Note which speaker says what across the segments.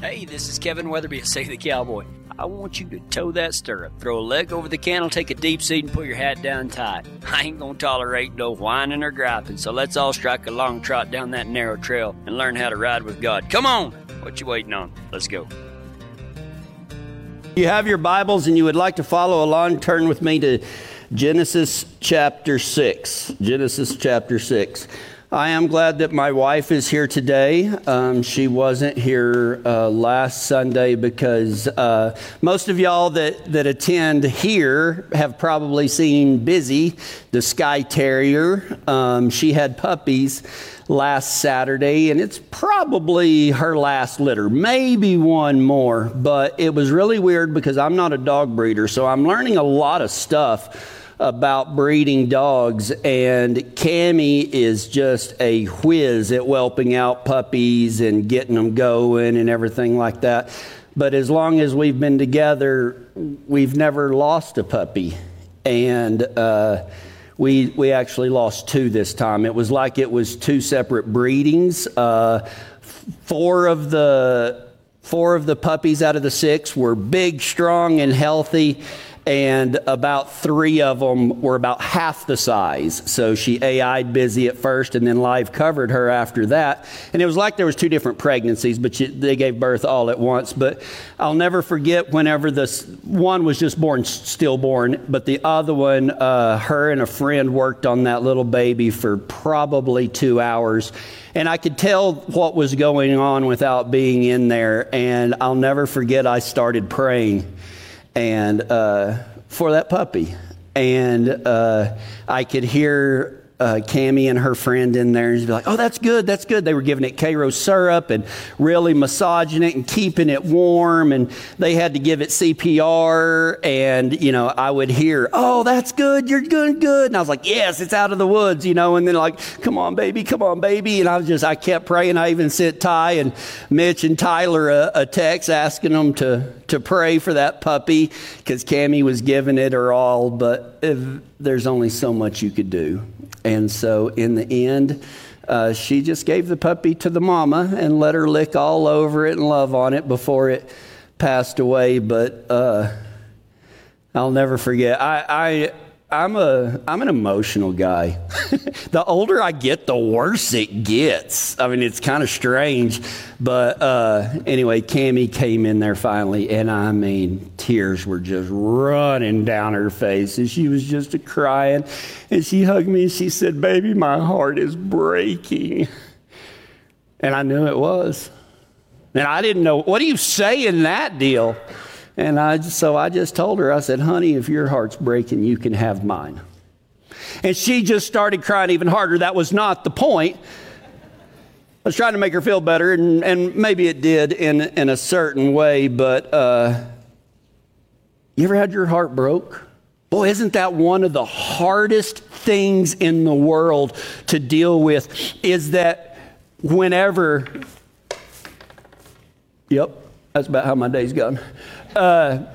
Speaker 1: Hey, this is Kevin Weatherby of Save the Cowboy. I want you to toe that stirrup, throw a leg over the cantle, take a deep seat, and put your hat down tight. I ain't gonna tolerate no whining or griping, so let's all strike a long trot down that narrow trail and learn how to ride with God. Come on! What you waiting on? Let's go.
Speaker 2: You have your Bibles and you would like to follow along, turn with me to Genesis chapter 6. Genesis chapter 6. I am glad that my wife is here today. Um, she wasn't here uh, last Sunday because uh, most of y'all that, that attend here have probably seen Busy, the Skye Terrier. Um, she had puppies last Saturday, and it's probably her last litter, maybe one more. But it was really weird because I'm not a dog breeder, so I'm learning a lot of stuff about breeding dogs, and Cami is just a whiz at whelping out puppies and getting them going and everything like that. But as long as we've been together, we've never lost a puppy. And uh, we, we actually lost two this time. It was like it was two separate breedings. Uh, four of the four of the puppies out of the six were big, strong, and healthy and about three of them were about half the size. So she AI'd busy at first and then live covered her after that. And it was like there was two different pregnancies, but she, they gave birth all at once. But I'll never forget whenever this one was just born, stillborn, but the other one, uh, her and a friend worked on that little baby for probably two hours. And I could tell what was going on without being in there. And I'll never forget, I started praying and uh, for that puppy. And uh, I could hear uh, and her friend in there, and she'd be like, "Oh, that's good, that's good." They were giving it Karo syrup and really massaging it and keeping it warm, and they had to give it CPR. And you know, I would hear, "Oh, that's good, you're doing good," and I was like, "Yes, it's out of the woods," you know. And then like, "Come on, baby, come on, baby," and I was just, I kept praying. I even sent Ty and Mitch and Tyler a, a text asking them to to pray for that puppy because Cami was giving it her all, but if, there's only so much you could do. And so in the end, uh, she just gave the puppy to the mama and let her lick all over it and love on it before it passed away. But uh, I'll never forget. I, I I'm a I'm an emotional guy. the older I get, the worse it gets. I mean, it's kind of strange, but uh, anyway, Cami came in there finally, and I mean, tears were just running down her face, and she was just crying, and she hugged me and she said, "Baby, my heart is breaking," and I knew it was, and I didn't know what do you say in that deal. And I, so I just told her, I said, honey, if your heart's breaking, you can have mine. And she just started crying even harder. That was not the point. I was trying to make her feel better, and, and maybe it did in, in a certain way, but uh, you ever had your heart broke? Boy, isn't that one of the hardest things in the world to deal with? Is that whenever, yep, that's about how my day's gone uh,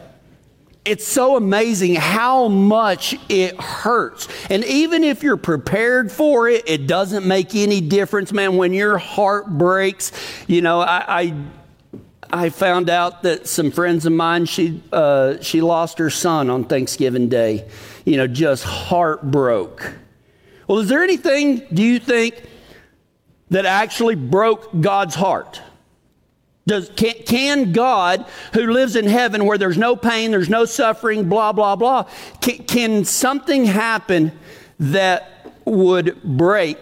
Speaker 2: it's so amazing how much it hurts. And even if you're prepared for it, it doesn't make any difference, man. When your heart breaks, you know, I, I I found out that some friends of mine, she, uh, she lost her son on Thanksgiving Day. You know, just heart broke. Well, is there anything, do you think, that actually broke God's heart? Does, can, can, God, who lives in heaven where there's no pain, there's no suffering, blah, blah, blah, can, can something happen that would break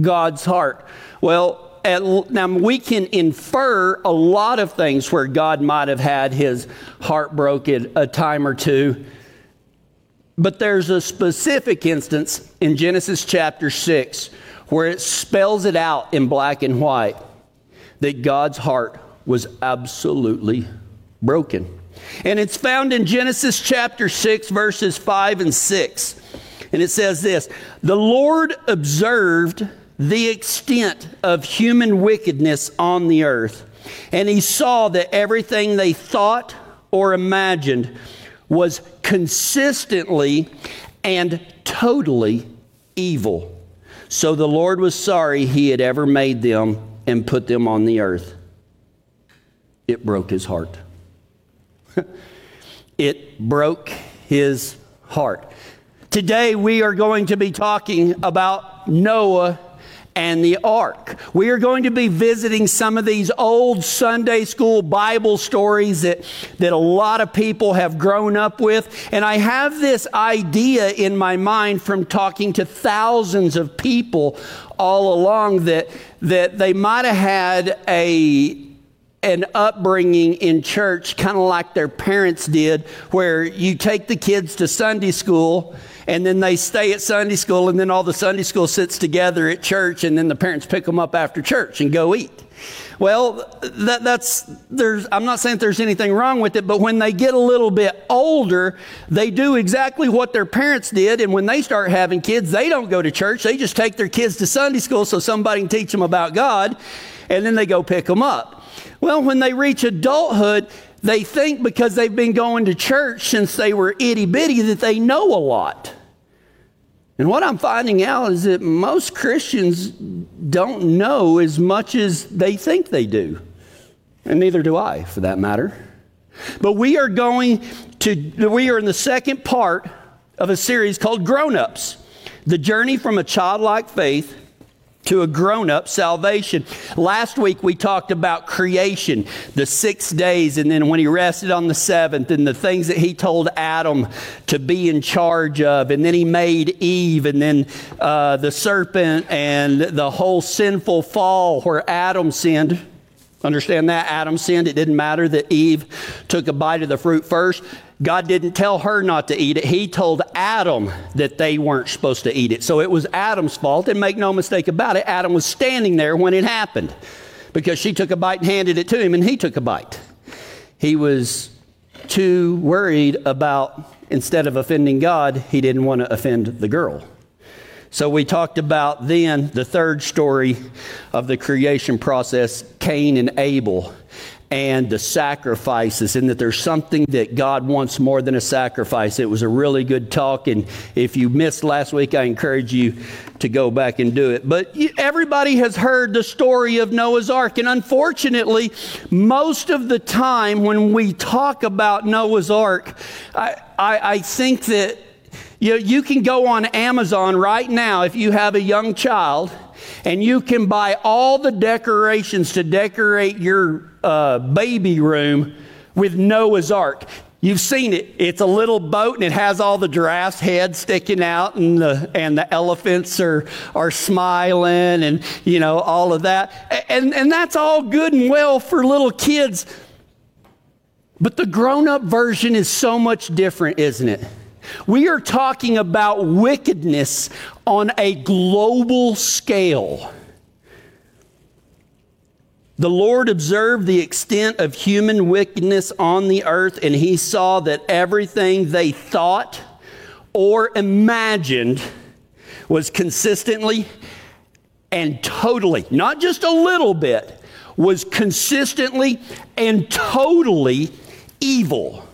Speaker 2: God's heart? Well, at, now we can infer a lot of things where God might have had his heart broken a time or two. But there's a specific instance in Genesis chapter 6 where it spells it out in black and white that God's heart was absolutely broken. And it's found in Genesis chapter 6, verses 5 and 6. And it says this The Lord observed the extent of human wickedness on the earth, and he saw that everything they thought or imagined was consistently and totally evil. So the Lord was sorry he had ever made them and put them on the earth. it broke his heart. it broke his heart. Today we are going to be talking about Noah and the ark. We are going to be visiting some of these old Sunday school Bible stories that, that a lot of people have grown up with. And I have this idea in my mind from talking to thousands of people all along that, that they might have had a an upbringing in church, kind of like their parents did, where you take the kids to Sunday school and then they stay at Sunday school, and then all the Sunday school sits together at church, and then the parents pick them up after church and go eat. Well, that, that's there's. I'm not saying there's anything wrong with it, but when they get a little bit older, they do exactly what their parents did, and when they start having kids, they don't go to church. They just take their kids to Sunday school so somebody can teach them about God, and then they go pick them up. Well, when they reach adulthood, they think because they've been going to church since they were itty bitty that they know a lot. And what I'm finding out is that most Christians don't know as much as they think they do. And neither do I, for that matter. But we are going to, we are in the second part of a series called Grown Ups The Journey from a Childlike Faith to a grown up salvation. Last week we talked about creation, the six days, and then when he rested on the seventh, and the things that he told Adam to be in charge of. And then he made Eve, and then uh, the serpent, and the whole sinful fall where Adam sinned. Understand that? Adam sinned. It didn't matter that Eve took a bite of the fruit first. God didn't tell her not to eat it. He told Adam that they weren't supposed to eat it. So it was Adam's fault. And make no mistake about it, Adam was standing there when it happened because she took a bite and handed it to him, and he took a bite. He was too worried about, instead of offending God, he didn't want to offend the girl. So we talked about then the third story of the creation process Cain and Abel and the sacrifices, and that there's something that God wants more than a sacrifice. It was a really good talk, and if you missed last week, I encourage you to go back and do it. But everybody has heard the story of Noah's Ark, and unfortunately, most of the time when we talk about Noah's Ark, I, I, I think that you, you can go on Amazon right now if you have a young child and you can buy all the decorations to decorate your uh, baby room with Noah's Ark. You've seen it. It's a little boat and it has all the giraffes' heads sticking out and the, and the elephants are, are smiling and, you know, all of that. And, and that's all good and well for little kids. But the grown up version is so much different, isn't it? We are talking about wickedness on a global scale. The Lord observed the extent of human wickedness on the earth, and he saw that everything they thought or imagined was consistently and totally, not just a little bit, was consistently and totally evil.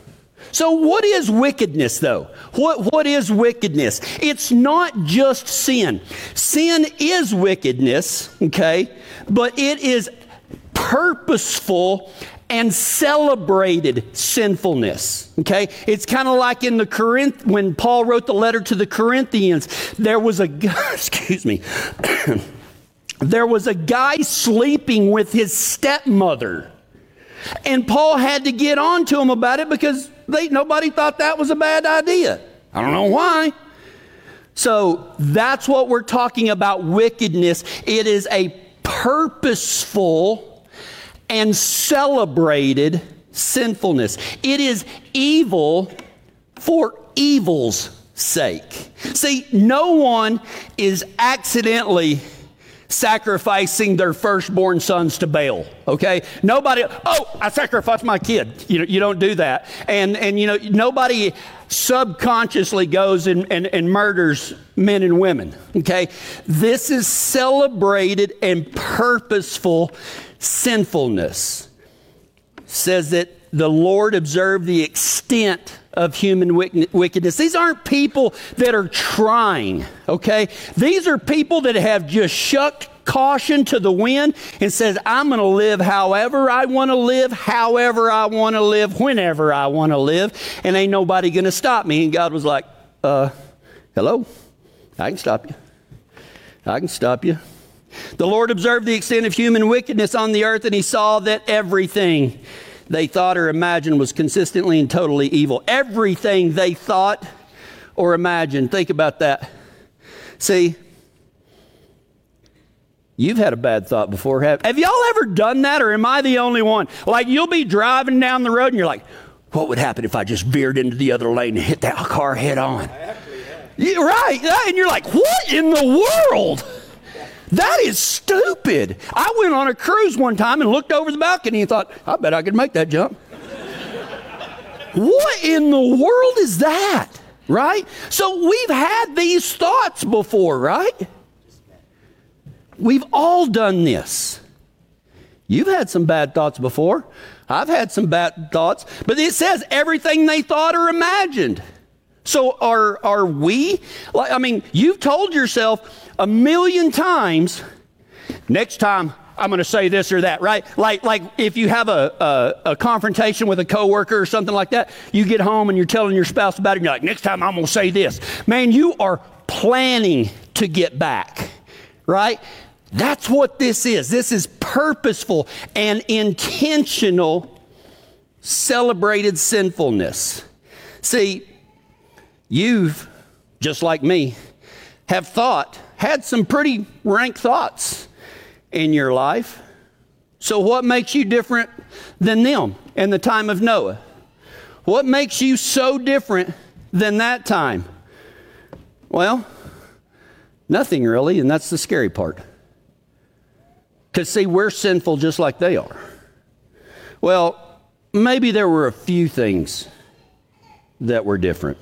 Speaker 2: So, what is wickedness, though? What, what is wickedness? It's not just sin. Sin is wickedness, okay, but it is purposeful and celebrated sinfulness. Okay? It's kind of like in the Corinth when Paul wrote the letter to the Corinthians, there was a excuse me. there was a guy sleeping with his stepmother. And Paul had to get on to him about it because they, nobody thought that was a bad idea. I don't know why. So that's what we're talking about wickedness. It is a purposeful and celebrated sinfulness. It is evil for evil's sake. See, no one is accidentally sacrificing their firstborn sons to Baal. Okay? Nobody, oh, I sacrificed my kid. You know, you don't do that. And and you know, nobody subconsciously goes and, and, and murders men and women. Okay? This is celebrated and purposeful sinfulness says that the Lord observed the extent of human wickedness. These aren't people that are trying, okay? These are people that have just shucked caution to the wind and says, I'm going to live however I want to live, however I want to live, whenever I want to live, and ain't nobody going to stop me. And God was like, uh, hello? I can stop you. I can stop you. The Lord observed the extent of human wickedness on the earth, and he saw that everything they thought or imagined was consistently and totally evil. Everything they thought or imagined. Think about that. See, You've had a bad thought before. Have, have y'all ever done that, or am I the only one? Like, you'll be driving down the road and you're like, what would happen if I just veered into the other lane and hit that car head on? Yeah, right. And you're like, what in the world? That is stupid. I went on a cruise one time and looked over the balcony and thought, I bet I could make that jump. what in the world is that? Right? So we've had these thoughts before, right? We've all done this. You've had some bad thoughts before. I've had some bad thoughts. But it says everything they thought or imagined. So are, are we? I mean, you've told yourself a million times, next time I'm going to say this or that, right? Like, like if you have a, a, a, confrontation with a coworker or something like that, you get home and you're telling your spouse about it, and you're like, next time I'm going to say this. Man, you are planning to get back, right? That's what this is. This is purposeful and intentional celebrated sinfulness. See, you've, just like me, have thought, had some pretty rank thoughts in your life. So, what makes you different than them in the time of Noah? What makes you so different than that time? Well, nothing really, and that's the scary part. Because, see, we're sinful just like they are. Well, maybe there were a few things that were different.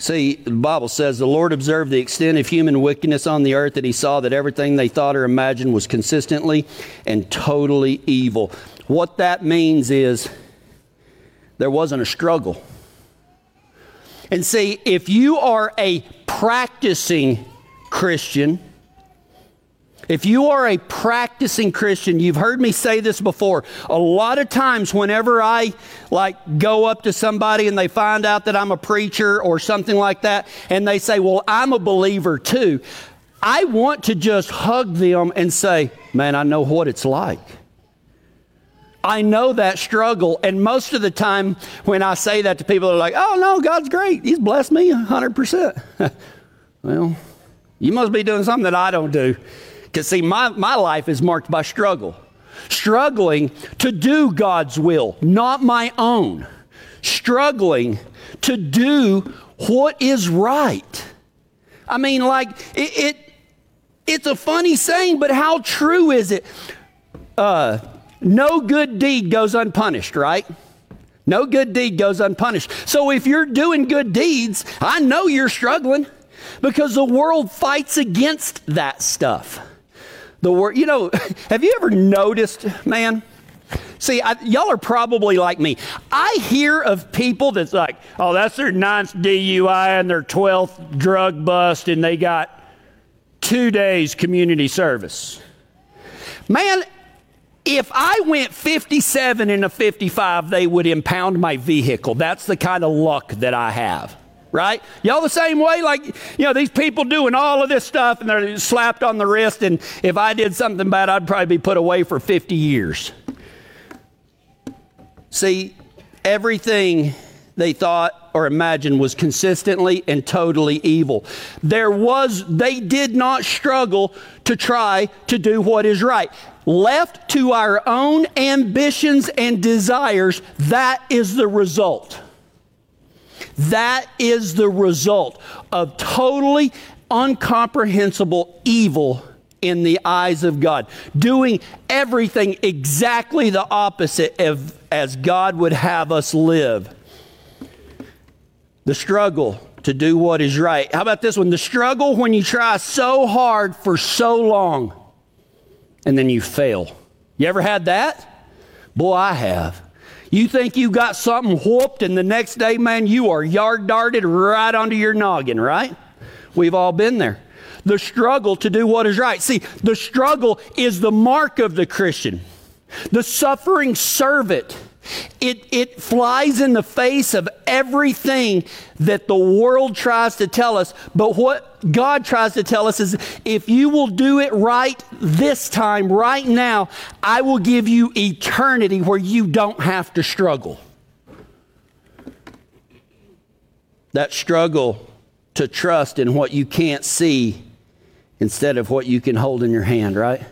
Speaker 2: See, the Bible says the Lord observed the extent of human wickedness on the earth, that he saw that everything they thought or imagined was consistently and totally evil. What that means is there wasn't a struggle. And see, if you are a practicing Christian, if you are a practicing Christian, you've heard me say this before. A lot of times, whenever I like go up to somebody and they find out that I'm a preacher or something like that, and they say, Well, I'm a believer too, I want to just hug them and say, Man, I know what it's like. I know that struggle. And most of the time, when I say that to people, they're like, Oh, no, God's great. He's blessed me 100%. well, you must be doing something that I don't do. Because, see, my, my life is marked by struggle. Struggling to do God's will, not my own. Struggling to do what is right. I mean, like, it, it it's a funny saying, but how true is it? Uh, no good deed goes unpunished, right? No good deed goes unpunished. So if you're doing good deeds, I know you're struggling because the world fights against that stuff. The word, you know, have you ever noticed, man? See, I, y'all are probably like me. I hear of people that's like, oh, that's their ninth DUI and their 12th drug bust, and they got two days community service. Man, if I went 57 in a 55, they would impound my vehicle. That's the kind of luck that I have right? Y'all the same way? Like, you know, these people doing all of this stuff and they're slapped on the wrist, and if I did something bad, I'd probably be put away for 50 years. See, everything they thought or imagined was consistently and totally evil. There was, they did not struggle to try to do what is right. Left to our own ambitions and desires, that is the result. That is the result of totally uncomprehensible evil in the eyes of God, doing everything exactly the opposite of as God would have us live. The struggle to do what is right. How about this one? The struggle when you try so hard for so long and then you fail. You ever had that? Boy, I have. You think you got something whooped, and the next day, man, you are yard darted right onto your noggin, right? We've all been there. the struggle to do what is right. See, the struggle is the mark of the Christian, the suffering servant. It, it flies in the face of everything that the world tries to tell us. But what God tries to tell us is if you will do it right this time, right now, I will give you eternity where you don't have to struggle. That struggle to trust in what you can't see instead of what you can hold in your hand, right?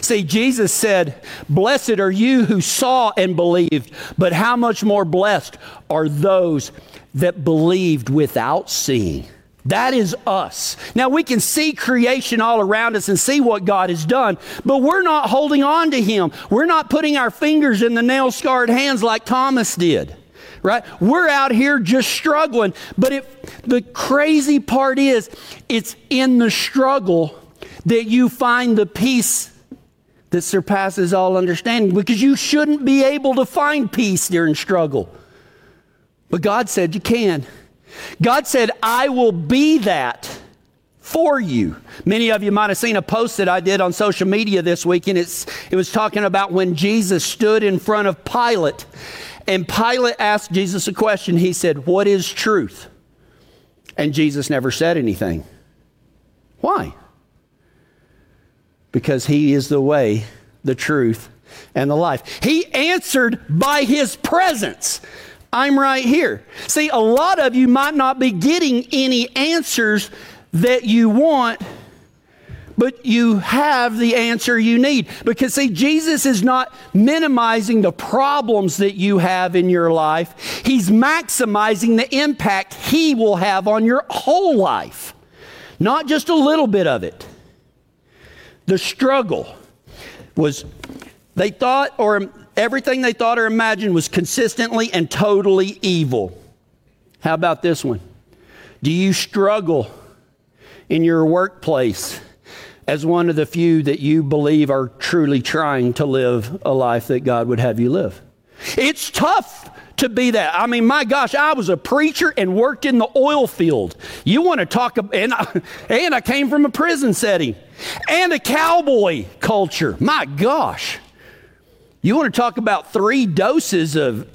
Speaker 2: See, Jesus said, Blessed are you who saw and believed, but how much more blessed are those that believed without seeing? That is us. Now we can see creation all around us and see what God has done, but we're not holding on to Him. We're not putting our fingers in the nail scarred hands like Thomas did right? We're out here just struggling. But if the crazy part is, it's in the struggle that you find the peace that surpasses all understanding because you shouldn't be able to find peace during struggle. But God said you can. God said, I will be that for you. Many of you might have seen a post that I did on social media this week, and it's, it was talking about when Jesus stood in front of Pilate and Pilate asked Jesus a question. He said, What is truth? And Jesus never said anything. Why? Because he is the way, the truth, and the life. He answered by his presence. I'm right here. See, a lot of you might not be getting any answers that you want but you have the answer you need. Because, see, Jesus is not minimizing the problems that you have in your life, He's maximizing the impact He will have on your whole life, not just a little bit of it. The struggle was, they thought, or everything they thought or imagined was consistently and totally evil. How about this one? Do you struggle in your workplace? as one of the few that you believe are truly trying to live a life that God would have you live. It's tough to be that. I mean, my gosh, I was a preacher and worked in the oil field. You want to talk and I, and I came from a prison setting and a cowboy culture. My gosh. You want to talk about three doses of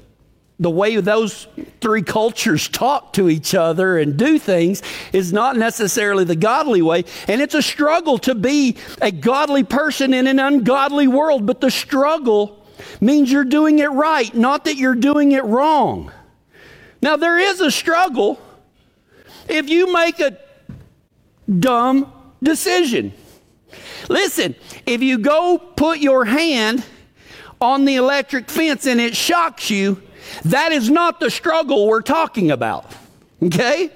Speaker 2: the way those three cultures talk to each other and do things is not necessarily the godly way. And it's a struggle to be a godly person in an ungodly world. But the struggle means you're doing it right, not that you're doing it wrong. Now, there is a struggle if you make a dumb decision. Listen, if you go put your hand on the electric fence and it shocks you, that is not the struggle we're talking about. Okay?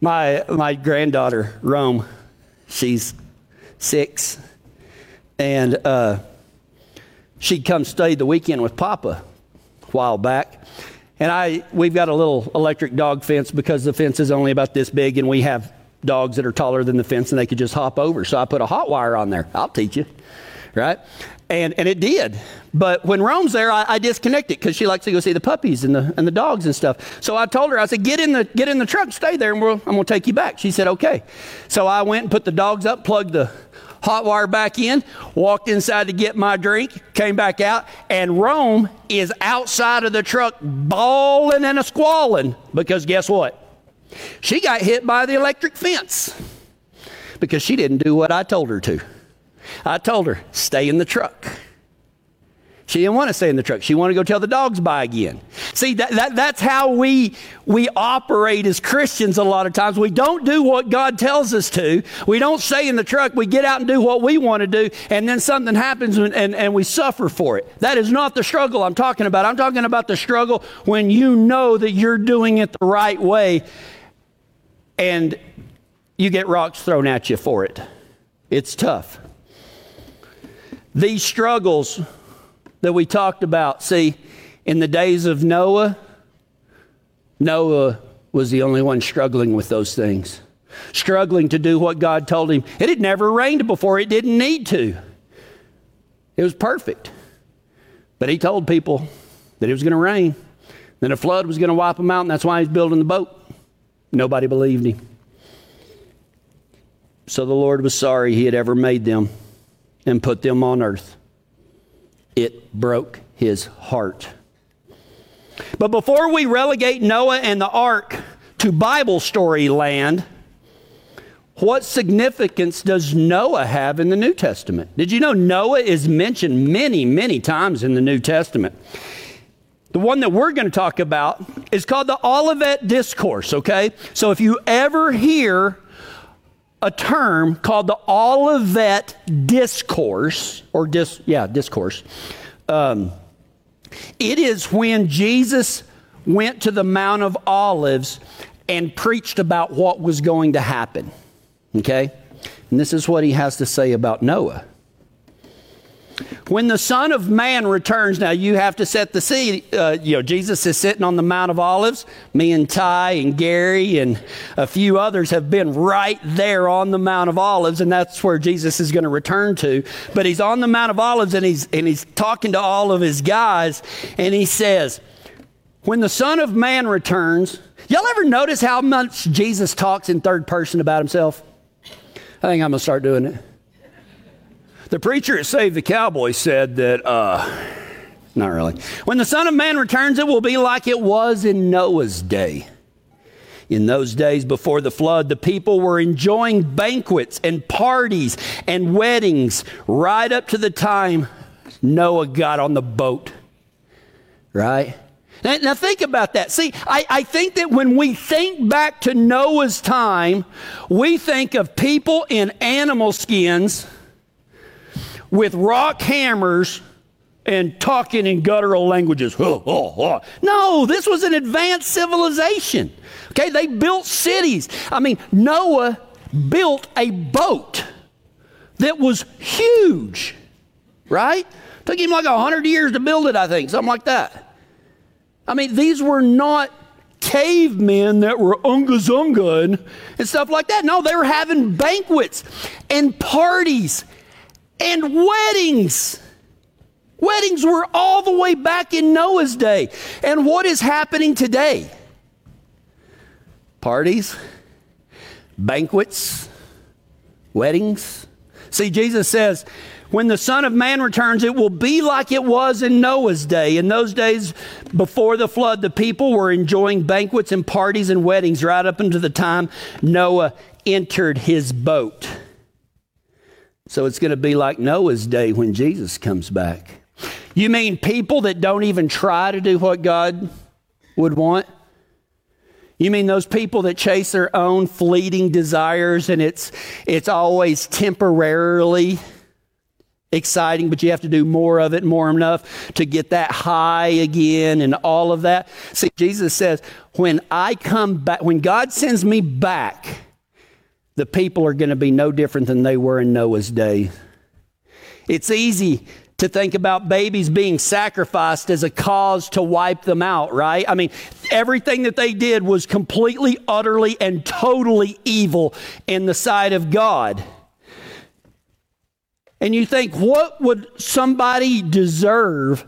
Speaker 2: My, my granddaughter, Rome, she's six, and uh, she'd come stay the weekend with Papa a while back. And I, we've got a little electric dog fence because the fence is only about this big, and we have dogs that are taller than the fence and they could just hop over. So I put a hot wire on there. I'll teach you, right? And, and it did. But when Rome's there, I, I it because she likes to go see the puppies and the, and the dogs and stuff. So I told her, I said, get in the, get in the truck, stay there, and we'll, I'm going to take you back. She said, okay. So I went and put the dogs up, plugged the hot wire back in, walked inside to get my drink, came back out, and Rome is outside of the truck bawling and a squalling because guess what? She got hit by the electric fence because she didn't do what I told her to. I told her, stay in the truck. She didn't want to stay in the truck. She wanted to go tell the dogs bye again. See, that, that, that's how we, we operate as Christians a lot of times. We don't do what God tells us to. We don't stay in the truck. We get out and do what we want to do, and then something happens and, and, and we suffer for it. That is not the struggle I'm talking about. I'm talking about the struggle when you know that you're doing it the right way and you get rocks thrown at you for it. It's tough. These struggles that we talked about, see, in the days of Noah, Noah was the only one struggling with those things, struggling to do what God told him. It had never rained before, it didn't need to. It was perfect. But he told people that it was going to rain, then a flood was going to wipe them out, and that's why he's building the boat. Nobody believed him. So the Lord was sorry he had ever made them and put them on earth. It broke his heart. But before we relegate Noah and the ark to Bible story land, what significance does Noah have in the New Testament? Did you know Noah is mentioned many, many times in the New Testament? The one that we're going to talk about is called the Olivet Discourse, okay? So if you ever hear a term called the Olivet Discourse, or dis, yeah, discourse, um, it is when Jesus went to the Mount of Olives and preached about what was going to happen. Okay? And this is what he has to say about Noah. When the Son of Man returns, now you have to set the scene. Uh, you know, Jesus is sitting on the Mount of Olives. Me and Ty and Gary and a few others have been right there on the Mount of Olives, and that's where Jesus is going to return to. But he's on the Mount of Olives and he's, and he's talking to all of his guys, and he says, When the Son of Man returns, y'all ever notice how much Jesus talks in third person about himself? I think I'm going to start doing it. The preacher at Save the Cowboy said that, uh, not really. When the Son of Man returns, it will be like it was in Noah's day. In those days before the flood, the people were enjoying banquets and parties and weddings right up to the time Noah got on the boat. Right? Now, think about that. See, I, I think that when we think back to Noah's time, we think of people in animal skins with rock hammers and talking in guttural languages. No, this was an advanced civilization. Okay, they built cities. I mean, Noah built a boat that was huge, right? Took him like a hundred years to build it, I think, something like that. I mean, these were not cavemen that were unga zunga and stuff like that. No, they were having banquets and parties and weddings. Weddings were all the way back in Noah's day. And what is happening today? Parties, banquets, weddings. See, Jesus says, when the Son of Man returns, it will be like it was in Noah's day. In those days before the flood, the people were enjoying banquets and parties and weddings right up until the time Noah entered his boat. So it's going to be like Noah's day when Jesus comes back. You mean people that don't even try to do what God would want? You mean those people that chase their own fleeting desires and it's it's always temporarily exciting, but you have to do more of it, more enough to get that high again and all of that. See, Jesus says, when I come back, when God sends me back, the people are going to be no different than they were in Noah's day. It's easy to think about babies being sacrificed as a cause to wipe them out, right? I mean, everything that they did was completely, utterly, and totally evil in the sight of God. And you think, what would somebody deserve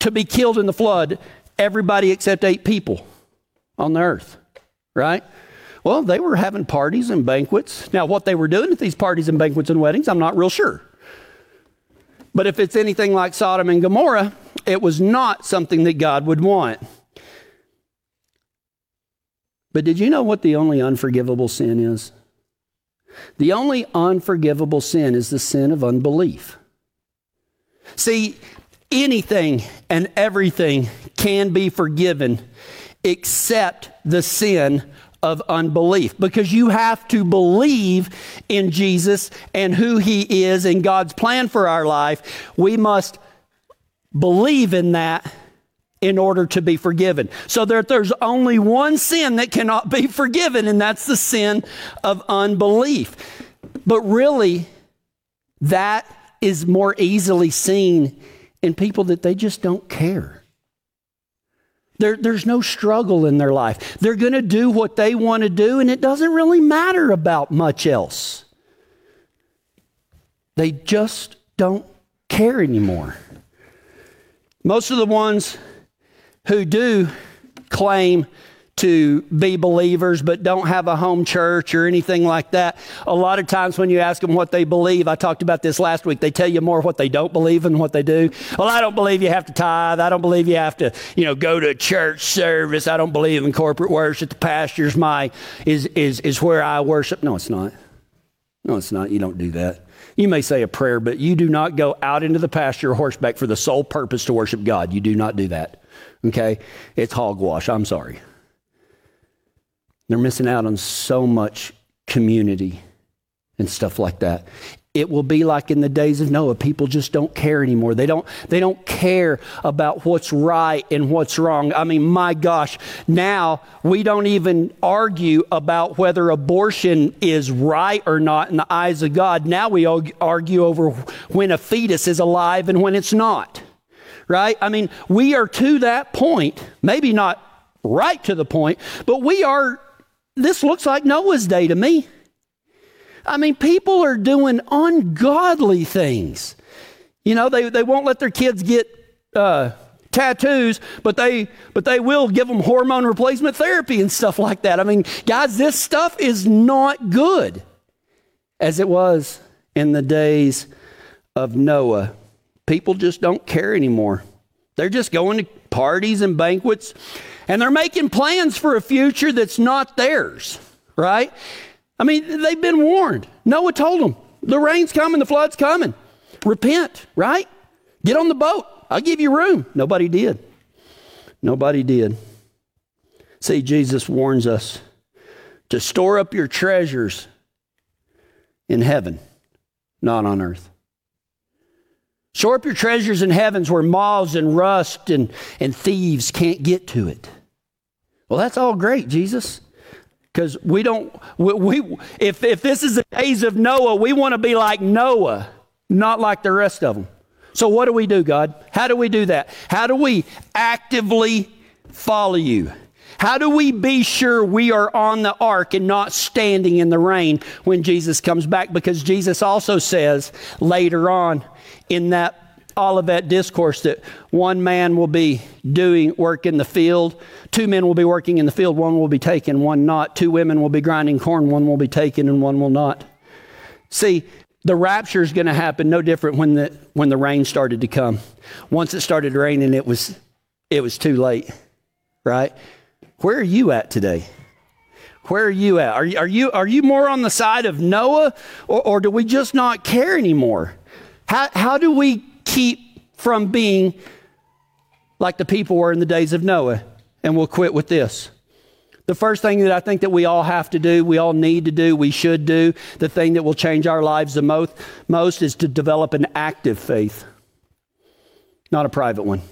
Speaker 2: to be killed in the flood? Everybody except eight people on the earth, right? Well, they were having parties and banquets. Now, what they were doing at these parties and banquets and weddings, I'm not real sure. But if it's anything like Sodom and Gomorrah, it was not something that God would want. But did you know what the only unforgivable sin is? The only unforgivable sin is the sin of unbelief. See, anything and everything can be forgiven except the sin of unbelief because you have to believe in Jesus and who he is and God's plan for our life. We must believe in that in order to be forgiven. So that there's only one sin that cannot be forgiven, and that's the sin of unbelief. But really, that is more easily seen in people that they just don't care. There, there's no struggle in their life. They're going to do what they want to do, and it doesn't really matter about much else. They just don't care anymore. Most of the ones who do claim to be believers but don't have a home church or anything like that. A lot of times when you ask them what they believe, I talked about this last week, they tell you more what they don't believe than what they do. Well, I don't believe you have to tithe. I don't believe you have to, you know, go to a church service. I don't believe in corporate worship. The pastor's my is is is where I worship. No, it's not. No, it's not. You don't do that. You may say a prayer, but you do not go out into the pasture horseback for the sole purpose to worship God. You do not do that. Okay? It's hogwash. I'm sorry. They're missing out on so much community and stuff like that. It will be like in the days of Noah. People just don't care anymore. They don't, they don't care about what's right and what's wrong. I mean, my gosh, now we don't even argue about whether abortion is right or not in the eyes of God. Now we argue over when a fetus is alive and when it's not. Right? I mean, we are to that point, maybe not right to the point, but we are this looks like Noah's day to me. I mean, people are doing ungodly things. You know, they, they won't let their kids get uh, tattoos, but they but they will give them hormone replacement therapy and stuff like that. I mean, guys, this stuff is not good as it was in the days of Noah. People just don't care anymore. They're just going to parties and banquets and they're making plans for a future that's not theirs, right? I mean, they've been warned. Noah told them, the rain's coming, the flood's coming. Repent, right? Get on the boat. I'll give you room. Nobody did. Nobody did. See, Jesus warns us to store up your treasures in heaven, not on earth. Store up your treasures in heavens where moths and rust and, and thieves can't get to it. Well, that's all great, Jesus. Because we don't, we, we, if, if this is the days of Noah, we want to be like Noah, not like the rest of them. So, what do we do, God? How do we do that? How do we actively follow you? How do we be sure we are on the ark and not standing in the rain when Jesus comes back? Because Jesus also says later on in that Olivet discourse that one man will be doing work in the field, two men will be working in the field, one will be taken, one not. Two women will be grinding corn, one will be taken, and one will not. See, the rapture is going to happen no different when the when the rain started to come. Once it started raining, it was it was too late, right? Where are you at today? Where are you at? Are you, are you, are you more on the side of Noah or, or do we just not care anymore? How, how do we keep from being like the people were in the days of Noah. And we'll quit with this. The first thing that I think that we all have to do, we all need to do, we should do, the thing that will change our lives the most, most is to develop an active faith, not a private one.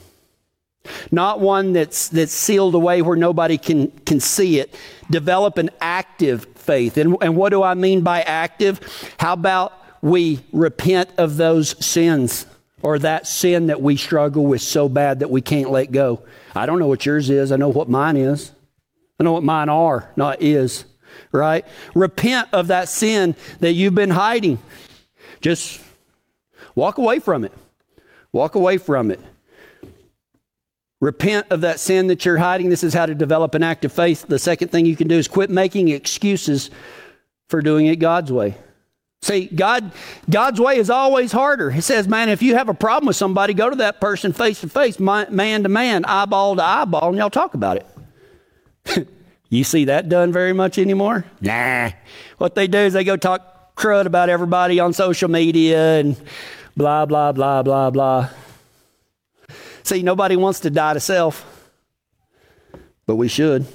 Speaker 2: Not one that's, that's sealed away where nobody can, can see it. Develop an active faith. And, and what do I mean by active? How about we repent of those sins? or that sin that we struggle with so bad that we can't let go. I don't know what yours is. I know what mine is. I know what mine are, not is, right? Repent of that sin that you've been hiding. Just walk away from it. Walk away from it. Repent of that sin that you're hiding. This is how to develop an active faith. The second thing you can do is quit making excuses for doing it God's way. See, God, God's way is always harder. He says, man, if you have a problem with somebody, go to that person face to face, man to man, eyeball to eyeball, and y'all talk about it. you see that done very much anymore? Nah. What they do is they go talk crud about everybody on social media and blah, blah, blah, blah, blah. See, nobody wants to die to self, but we should.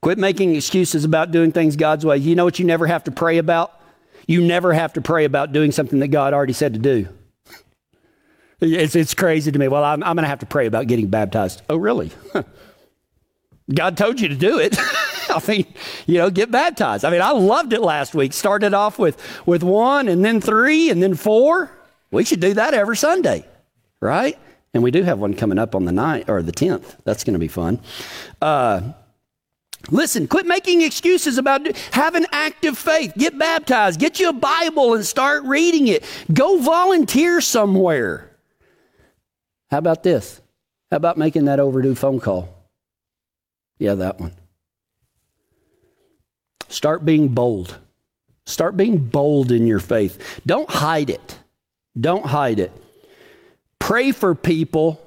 Speaker 2: Quit making excuses about doing things God's way. You know what you never have to pray about? You never have to pray about doing something that God already said to do. It's, it's crazy to me. Well, I'm, I'm going to have to pray about getting baptized. Oh, really? God told you to do it. I mean, you know, get baptized. I mean, I loved it last week. Started off with, with one and then three and then four. We should do that every Sunday, right? And we do have one coming up on the ninth or the 10th. That's going to be fun. Uh, Listen, quit making excuses about have an active faith. Get baptized. Get you a Bible and start reading it. Go volunteer somewhere. How about this? How about making that overdue phone call? Yeah, that one. Start being bold. Start being bold in your faith. Don't hide it. Don't hide it. Pray for people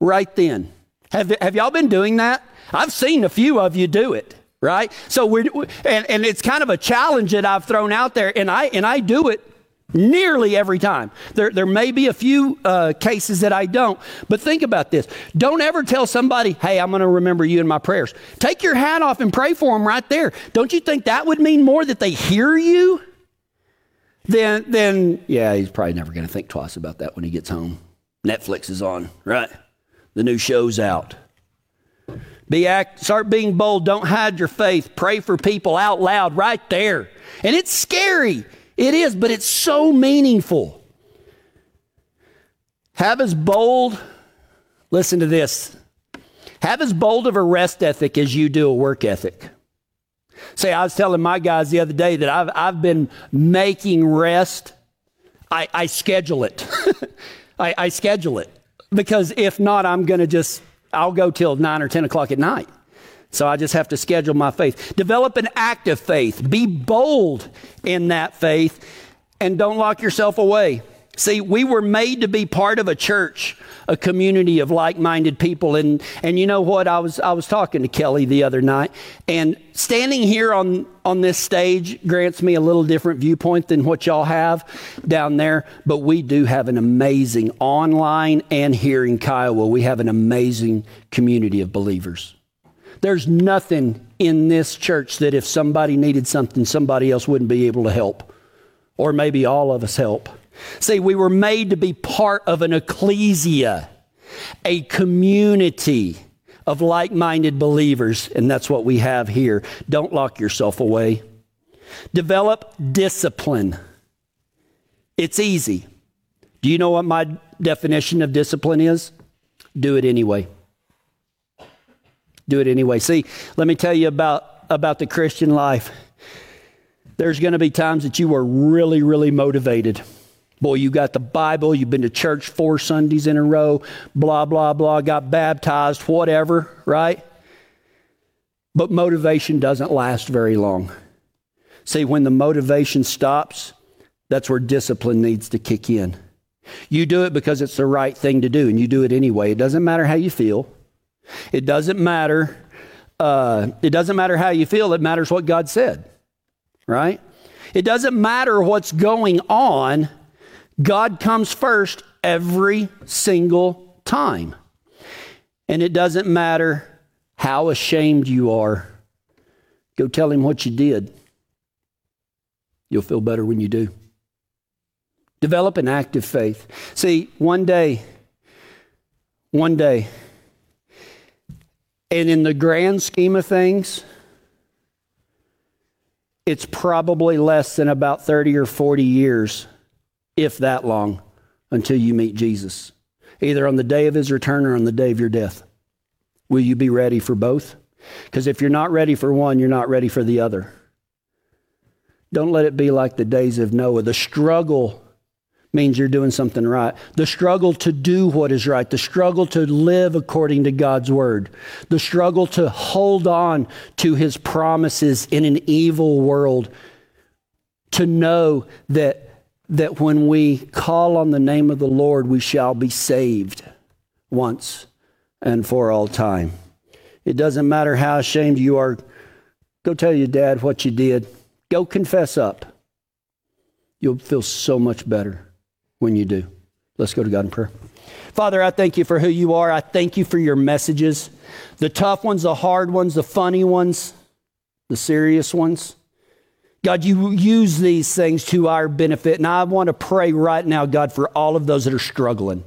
Speaker 2: right then. Have, have y'all been doing that? I've seen a few of you do it, right? So we're, and, and it's kind of a challenge that I've thrown out there, and I, and I do it nearly every time. There, there may be a few uh, cases that I don't, but think about this. Don't ever tell somebody, hey, I'm going to remember you in my prayers. Take your hat off and pray for them right there. Don't you think that would mean more that they hear you? Then, then yeah, he's probably never going to think twice about that when he gets home. Netflix is on, right? The new show's out. Be act, start being bold. Don't hide your faith. Pray for people out loud right there. And it's scary. It is, but it's so meaningful. Have as bold, listen to this. Have as bold of a rest ethic as you do a work ethic. Say, I was telling my guys the other day that I've, I've been making rest, I, I schedule it. I, I schedule it because if not, I'm going to just, I'll go till 9 or 10 o'clock at night. So I just have to schedule my faith. Develop an active faith. Be bold in that faith and don't lock yourself away. See, we were made to be part of a church, a community of like-minded people. And, and you know what? I was, I was talking to Kelly the other night and standing here on, on this stage grants me a little different viewpoint than what y'all have down there. But we do have an amazing online and here in Kiowa, we have an amazing community of believers. There's nothing in this church that if somebody needed something, somebody else wouldn't be able to help. Or maybe all of us help. See, we were made to be part of an ecclesia, a community of like minded believers, and that's what we have here. Don't lock yourself away. Develop discipline. It's easy. Do you know what my definition of discipline is? Do it anyway. Do it anyway. See, let me tell you about, about the Christian life. There's going to be times that you are really, really motivated Boy, you got the Bible, you've been to church four Sundays in a row, blah, blah, blah, got baptized, whatever, right? But motivation doesn't last very long. See, when the motivation stops, that's where discipline needs to kick in. You do it because it's the right thing to do, and you do it anyway. It doesn't matter how you feel. It doesn't matter. Uh, it doesn't matter how you feel. It matters what God said, right? It doesn't matter what's going on. God comes first every single time. And it doesn't matter how ashamed you are. Go tell him what you did. You'll feel better when you do. Develop an active faith. See, one day, one day, and in the grand scheme of things, it's probably less than about 30 or 40 years if that long, until you meet Jesus, either on the day of his return or on the day of your death. Will you be ready for both? Because if you're not ready for one, you're not ready for the other. Don't let it be like the days of Noah. The struggle means you're doing something right. The struggle to do what is right, the struggle to live according to God's word, the struggle to hold on to his promises in an evil world, to know that that when we call on the name of the Lord, we shall be saved once and for all time. It doesn't matter how ashamed you are. Go tell your dad what you did. Go confess up. You'll feel so much better when you do. Let's go to God in prayer. Father, I thank you for who you are. I thank you for your messages the tough ones, the hard ones, the funny ones, the serious ones. God, you use these things to our benefit. And I want to pray right now, God, for all of those that are struggling.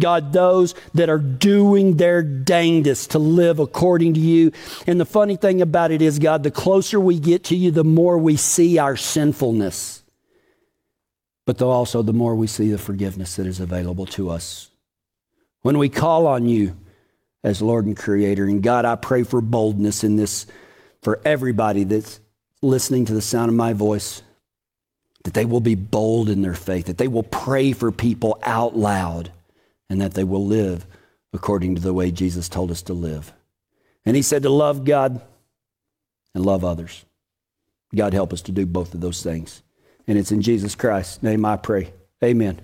Speaker 2: God, those that are doing their dangest to live according to you. And the funny thing about it is, God, the closer we get to you, the more we see our sinfulness. But also, the more we see the forgiveness that is available to us. When we call on you as Lord and Creator, and God, I pray for boldness in this for everybody that's listening to the sound of my voice, that they will be bold in their faith, that they will pray for people out loud, and that they will live according to the way Jesus told us to live. And he said to love God and love others. God help us to do both of those things. And it's in Jesus Christ's name I pray. Amen.